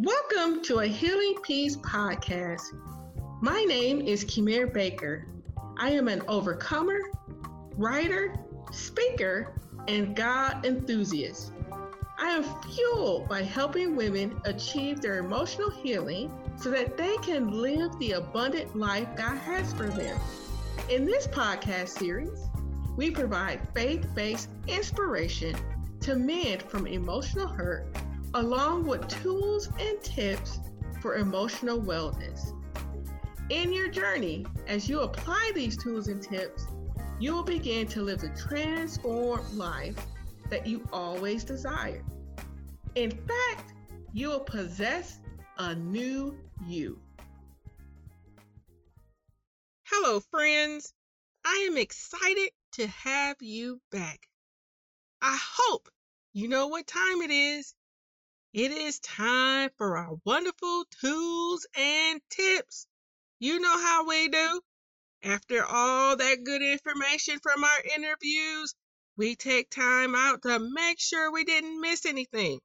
Welcome to a Healing Peace podcast. My name is Kimir Baker. I am an overcomer, writer, speaker, and God enthusiast. I am fueled by helping women achieve their emotional healing so that they can live the abundant life God has for them. In this podcast series, we provide faith based inspiration to mend from emotional hurt, along with tools and tips for emotional wellness. In your journey, as you apply these tools and tips, you will begin to live the transformed life that you always desired. In fact, you will possess a new you. Hello, friends. I am excited to have you back. I hope you know what time it is. It is time for our wonderful tools and tips. You know how we do. After all that good information from our interviews, we take time out to make sure we didn't miss anything.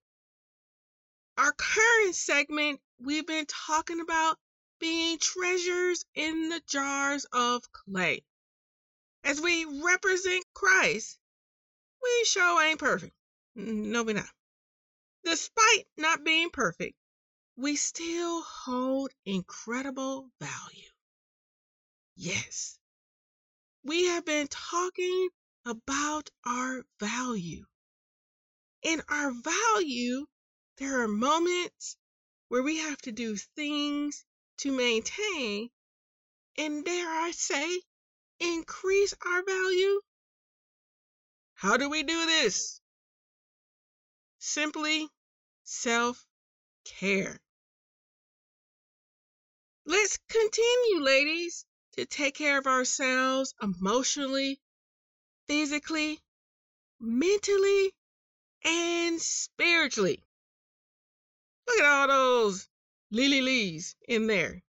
Our current segment, we've been talking about being treasures in the jars of clay. As we represent Christ, we sure ain't perfect. No, we not. Despite not being perfect, we still hold incredible value. Yes, we have been talking about our value. In our value, there are moments where we have to do things to maintain and, dare I say, increase our value. How do we do this? Simply self care. Let's continue, ladies, to take care of ourselves emotionally, physically, mentally, and spiritually. Look at all those Lily Lees in there.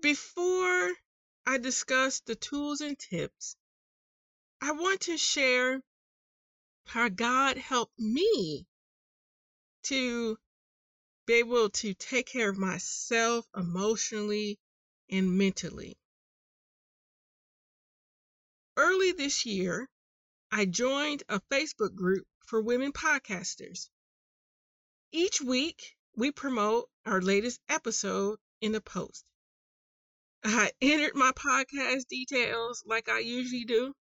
Before I discuss the tools and tips, I want to share how God helped me to be able to take care of myself emotionally and mentally. Early this year, I joined a Facebook group for women podcasters. Each week, we promote our latest episode in a post. I entered my podcast details like I usually do.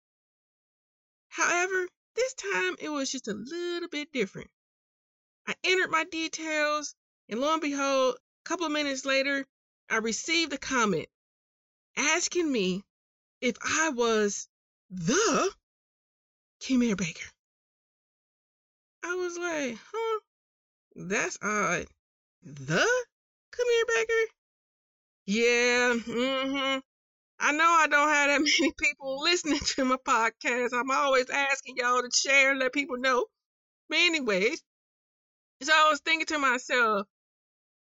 However, this time it was just a little bit different. I entered my details, and lo and behold, a couple of minutes later, I received a comment asking me if I was the Kimir Baker. I was like, huh? That's odd. The Kimir Baker? Yeah, mm-hmm. I know I don't have that many people listening to my podcast. I'm always asking y'all to share and let people know. But anyways, so I was thinking to myself,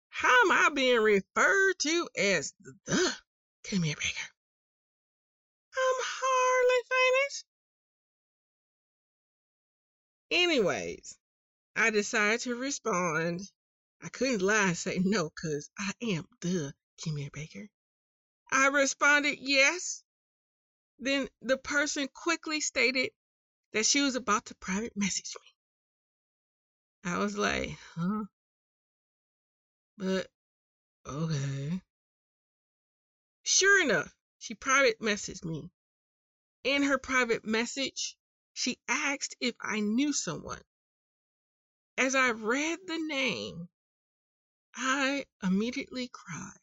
how am I being referred to as the Kimir Baker? I'm hardly famous. Anyways, I decided to respond. I couldn't lie and say no, because I am the Kimir Baker. I responded yes. Then the person quickly stated that she was about to private message me. I was like, huh? But okay. Sure enough, she private messaged me. In her private message, she asked if I knew someone. As I read the name, I immediately cried.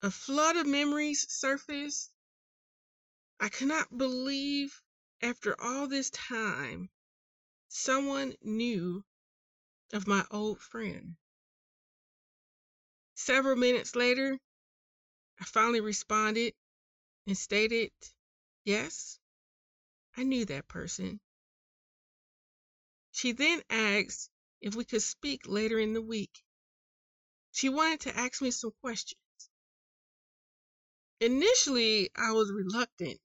A flood of memories surfaced. I could not believe after all this time someone knew of my old friend. Several minutes later, I finally responded and stated, Yes, I knew that person. She then asked if we could speak later in the week. She wanted to ask me some questions. Initially, I was reluctant.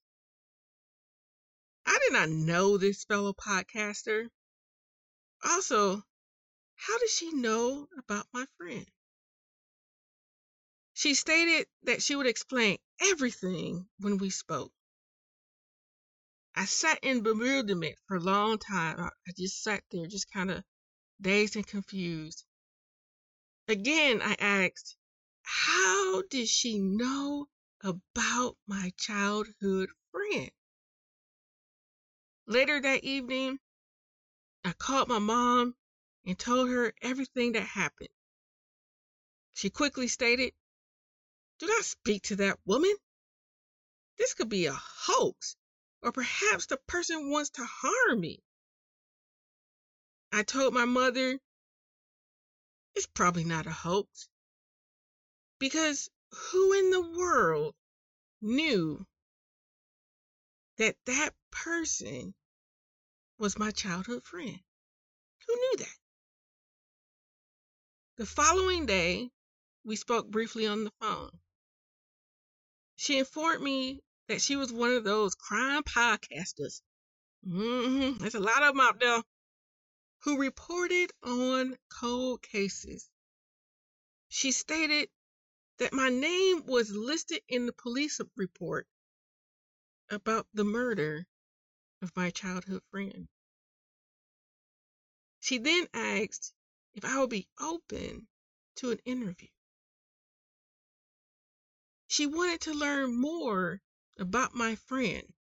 I did not know this fellow podcaster. Also, How does she know about my friend? She stated that she would explain everything when we spoke. I sat in bewilderment for a long time. I just sat there, just kind of dazed and confused. Again, I asked, How did she know about my childhood friend? Later that evening, I called my mom and told her everything that happened. She quickly stated, Do not speak to that woman. This could be a hoax, or perhaps the person wants to harm me. I told my mother it's probably not a hoax. Because who in the world knew that that person was my childhood friend? Who knew that? The following day, we spoke briefly on the phone. She informed me that she was one of those crime podcasters. Mm-hmm, there's a lot of them out there who reported on cold cases. She stated that my name was listed in the police report about the murder of my childhood friend. She then asked if I would be open to an interview. She wanted to learn more about my friend.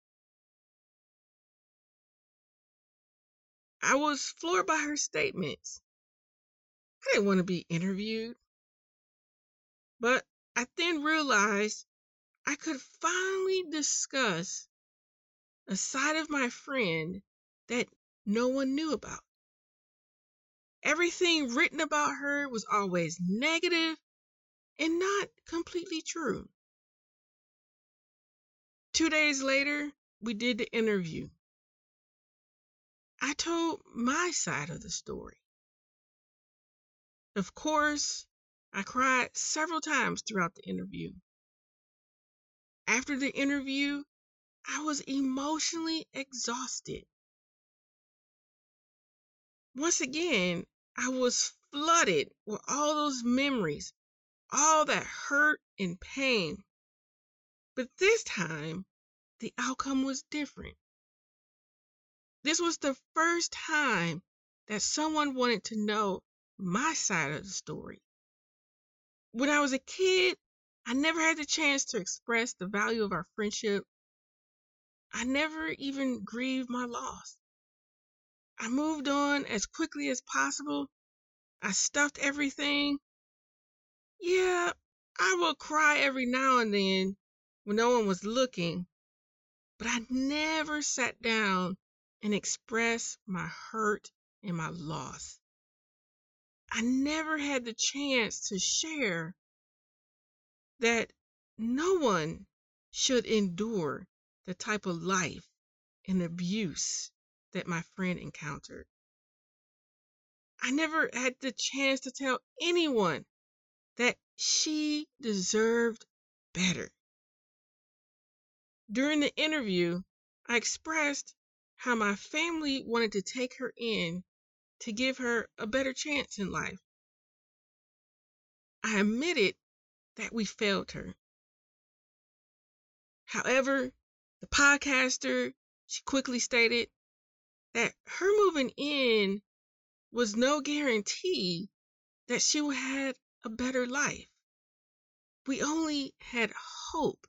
I was floored by her statements. I didn't want to be interviewed. But I then realized I could finally discuss a side of my friend that no one knew about. Everything written about her was always negative and not completely true. Two days later, we did the interview. I told my side of the story. Of course, I cried several times throughout the interview. After the interview, I was emotionally exhausted. Once again, I was flooded with all those memories, all that hurt and pain. But this time, the outcome was different. This was the first time that someone wanted to know my side of the story. When I was a kid, I never had the chance to express the value of our friendship. I never even grieved my loss. I moved on as quickly as possible. I stuffed everything. Yeah, I would cry every now and then when no one was looking, but I never sat down and expressed my hurt and my loss. I never had the chance to share that no one should endure the type of life and abuse that my friend encountered. I never had the chance to tell anyone that she deserved better. During the interview, I expressed how my family wanted to take her in to give her a better chance in life. I admitted that we failed her. However, the podcaster, she quickly stated that her moving in was no guarantee that she would have a better life. We only had hope.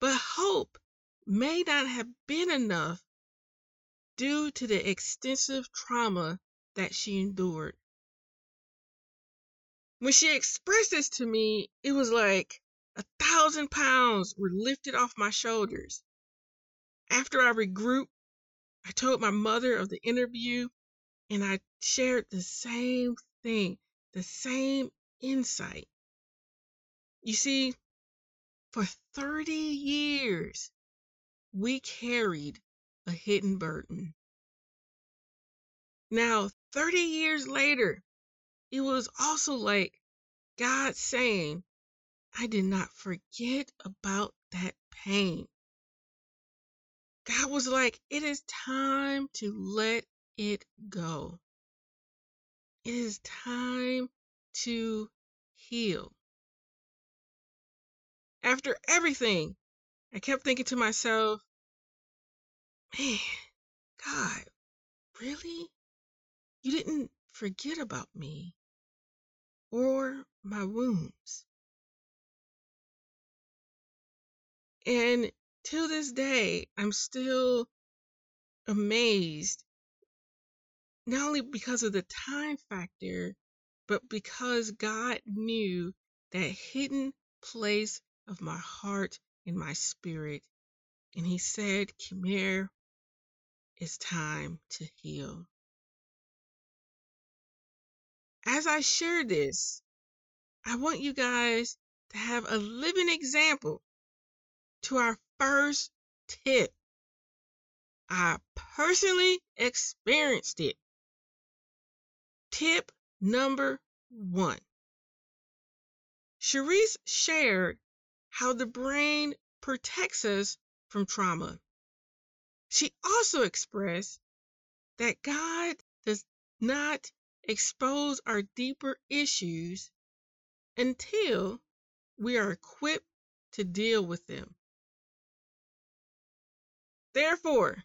But hope may not have been enough due to the extensive trauma that she endured. When she expressed this to me, it was like a thousand pounds were lifted off my shoulders. After I regrouped, I told my mother of the interview and I shared the same thing, the same insight. You see, for 30 years, we carried a hidden burden. Now, 30 years later, it was also like God saying, I did not forget about that pain. God was like, it is time to let it go. it is time to heal. After everything, I kept thinking to myself, man, God, really? You didn't forget about me or my wounds. And to this day, I'm still amazed, not only because of the time factor, but because God knew that hidden place of my heart and my spirit. And He said, Kimir, it's time to heal. As I share this, I want you guys to have a living example to our first tip. I personally experienced it. Tip number one. Cherise shared how the brain protects us from trauma. She also expressed that God does not expose our deeper issues until we are equipped to deal with them. Therefore,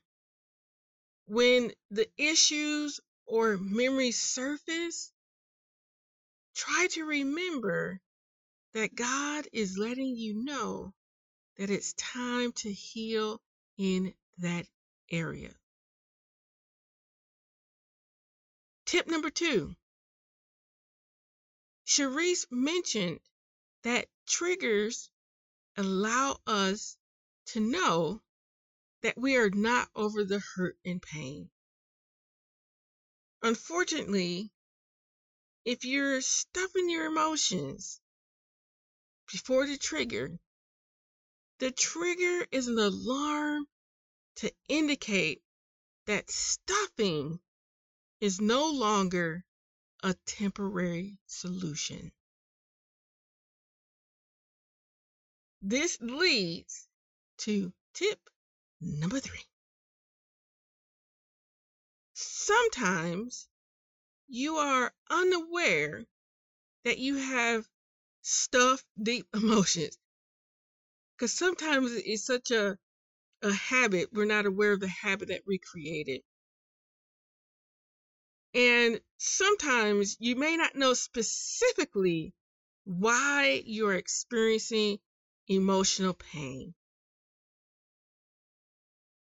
when the issues or memories surface, try to remember that God is letting you know that it's time to heal in that area. Tip number two Cherise mentioned that triggers allow us to know that we are not over the hurt and pain. Unfortunately, if you're stuffing your emotions before the trigger, the trigger is an alarm to indicate that stuffing is no longer a temporary solution. This leads to tip number three. Sometimes you are unaware that you have stuffed deep emotions. Because sometimes it's such a, a habit, we're not aware of the habit that we created. And sometimes you may not know specifically why you're experiencing emotional pain.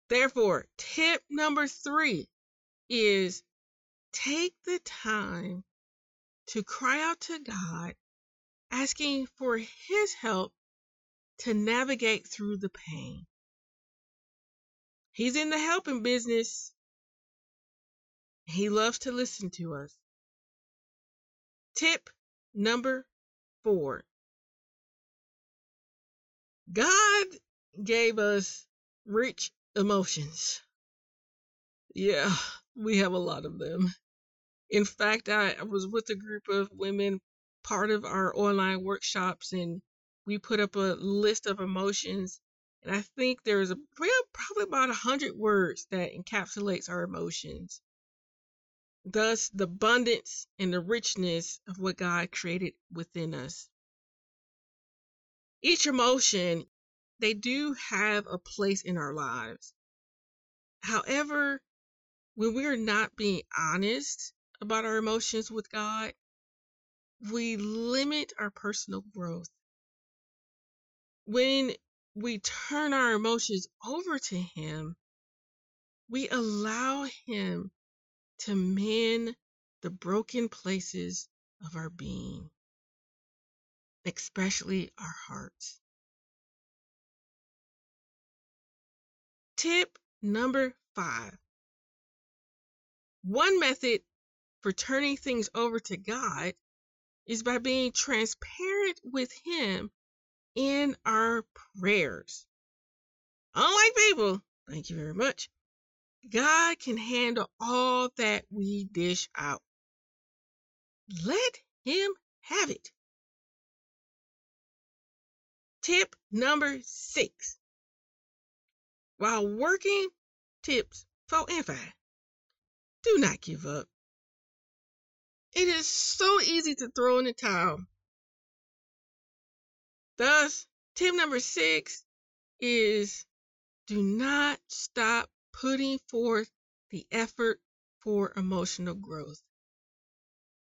Therefore, tip number three is take the time to cry out to God, asking for His help to navigate through the pain. He's in the helping business. He loves to listen to us. Tip number four God gave us rich emotions. Yeah, we have a lot of them. In fact, I, was with a group of women, part of our online workshops, and we put up a list of emotions. And I think there's a probably about a hundred words that encapsulates our emotions. Thus, the abundance and the richness of what God created within us. Each emotion, they do have a place in our lives. However, when we're not being honest about our emotions with God, we limit our personal growth. When we turn our emotions over to Him, we allow Him to mend the broken places of our being, especially our hearts. Tip number five. One method for turning things over to God is by being transparent with Him in our prayers. Unlike people, thank you very much, God can handle all that we dish out. Let Him have it. Tip number six. While working, tips four and five. Do not give up. it is so easy to throw in the towel. Thus, tip number six is do not stop putting forth the effort for emotional growth.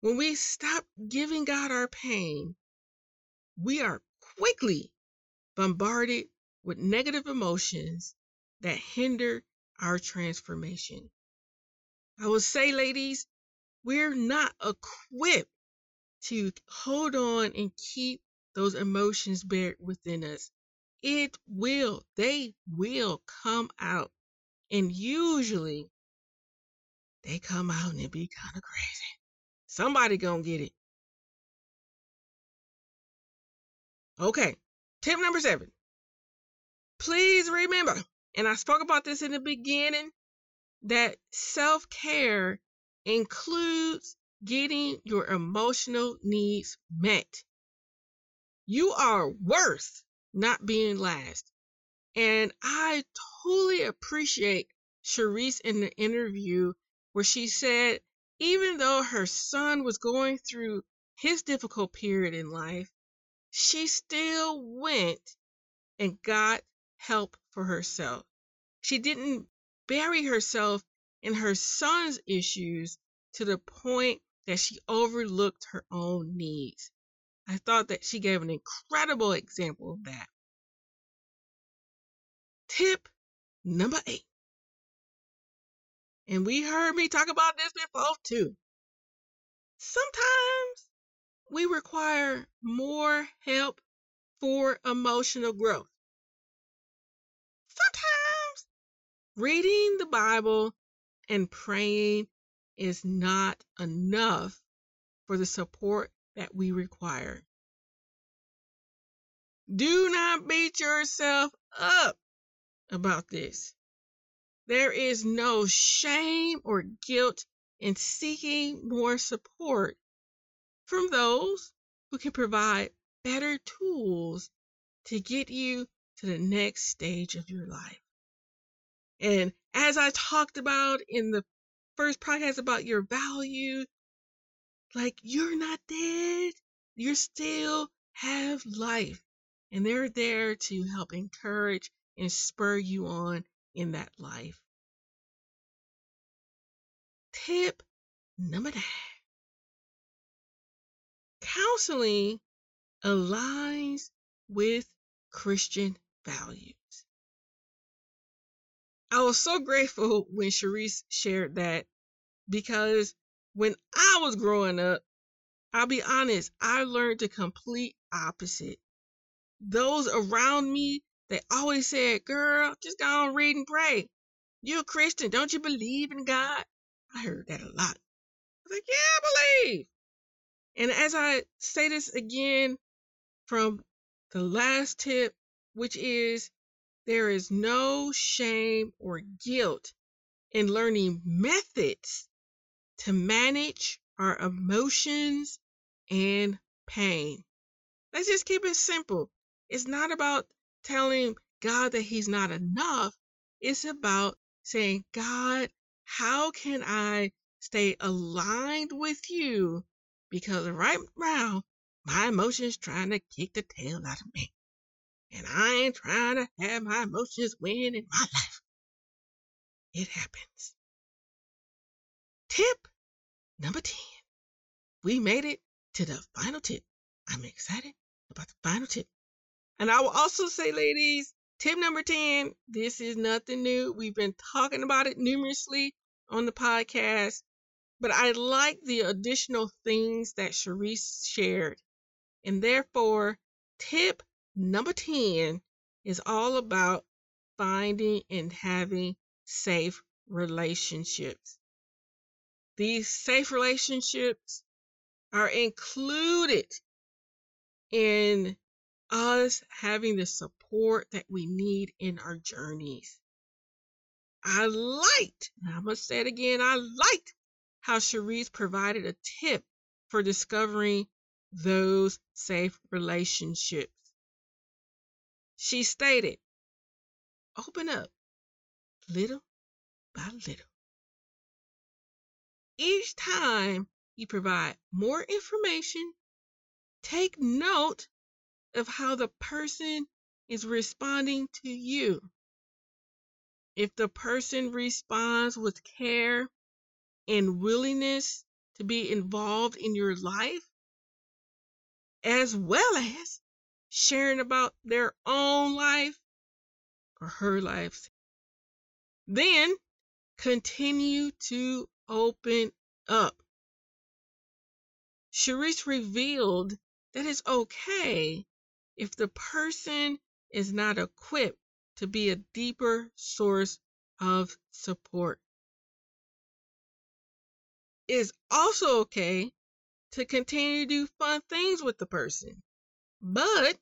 When we stop giving God our pain, we are quickly bombarded with negative emotions that hinder our transformation. I will say, ladies, we're not equipped to hold on and keep those emotions buried within us. It will, they will come out. And usually they come out and it be kind of crazy. Somebody gonna get it. Okay, tip number seven. Please remember, and I spoke about this in the beginning, that self care includes getting your emotional needs met. You are worth not being last. And I totally appreciate Cherise in the interview where she said, even though her son was going through his difficult period in life, she still went and got help for herself. She didn't bury herself in her son's issues to the point that she overlooked her own needs. I thought that she gave an incredible example of that. Tip number eight. And we heard me talk about this before too. Sometimes we require more help for emotional growth. Sometimes reading the Bible and praying is not enough for the support that we require. Do not beat yourself up about this. There is no shame or guilt in seeking more support from those who can provide better tools to get you to the next stage of your life. And as I talked about in the first podcast about your value, like you're not dead, you still have life. And they're there to help encourage and spur you on in that life. Tip number nine counseling aligns with Christian values. I was so grateful when Cherise shared that because when I was growing up, I'll be honest, I learned the complete opposite. Those around me, they always said, girl, just go on, read and pray. You're a Christian. Don't you believe in God? I heard that a lot. I was like, yeah, I believe. And as I say this again from the last tip, which is there is no shame or guilt in learning methods to manage our emotions and pain. Let's just keep it simple. It's not about telling God that He's not enough. It's about saying, God, how can I stay aligned with you because right now my emotions trying to kick the tail out of me. And I ain't trying to have my emotions win in my life. It happens. Tip number 10. We made it to the final tip. I'm excited about the final tip. And I will also say, ladies, tip number 10 this is nothing new. We've been talking about it numerously on the podcast. But I like the additional things that Cherise shared. And therefore, tip number 10 is all about finding and having safe relationships. These safe relationships are included in us having the support that we need in our journeys. I liked, I must say it again, I liked how Cherise provided a tip for discovering those safe relationships. She stated, open up little by little. Each time you provide more information, take note of how the person is responding to you. If the person responds with care and willingness to be involved in your life, as well as sharing about their own life or her life, then continue to open up. Cherise revealed that it's okay if the person is not equipped to be a deeper source of support. It's also okay to continue to do fun things with the person, but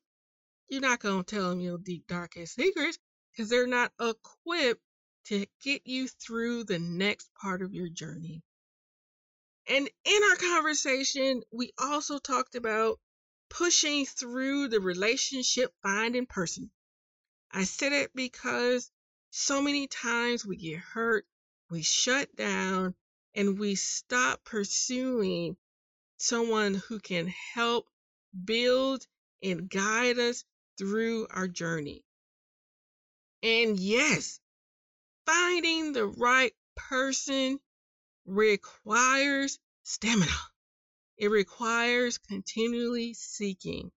you're not going to tell them your deep, darkest secrets because they're not equipped to get you through the next part of your journey. And in our conversation, we also talked about pushing through the relationship finding person. I said it because so many times we get hurt, we shut down, and we stop pursuing someone who can help build and guide us through our journey. And yes, finding the right person requires stamina. It requires continually seeking.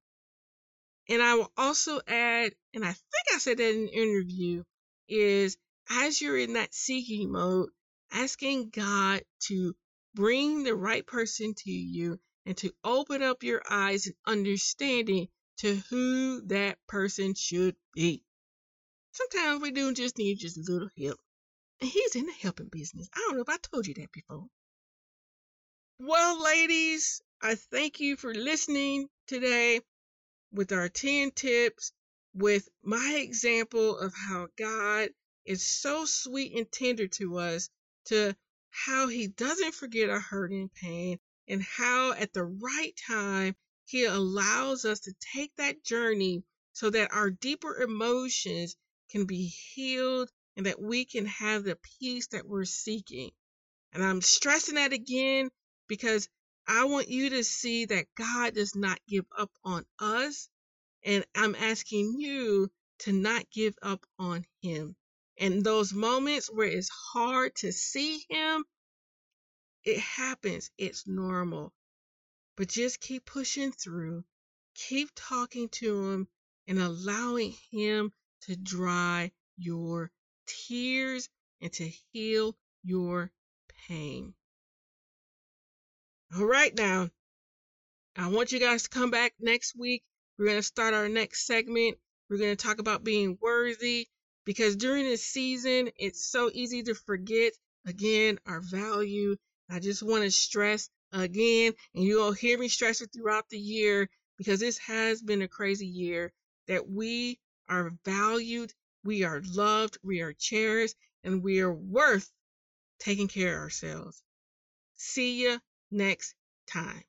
And I will also add, and I think I said that in an interview, is as you're in that seeking mode, asking God to bring the right person to you and to open up your eyes and understanding to who that person should be. Sometimes we do just need just a little help. And he's in the helping business. I don't know if I told you that before. Well, ladies, I thank you for listening today with our 10 tips, with my example of how God is so sweet and tender to us, to how he doesn't forget our hurt and pain, and how at the right time he allows us to take that journey so that our deeper emotions can be healed and that we can have the peace that we're seeking. And I'm stressing that again because I want you to see that God does not give up on us. And I'm asking you to not give up on Him. And those moments where it's hard to see Him, it happens. It's normal. But just keep pushing through, keep talking to Him, and allowing Him to dry your tears and to heal your pain. All right, now, I want you guys to come back next week. We're going to start our next segment. We're going to talk about being worthy because during this season, it's so easy to forget again our value. I just want to stress again, and you'll hear me stress it throughout the year because this has been a crazy year that we are valued we are loved, we are cherished, and we are worth taking care of ourselves. See you next time.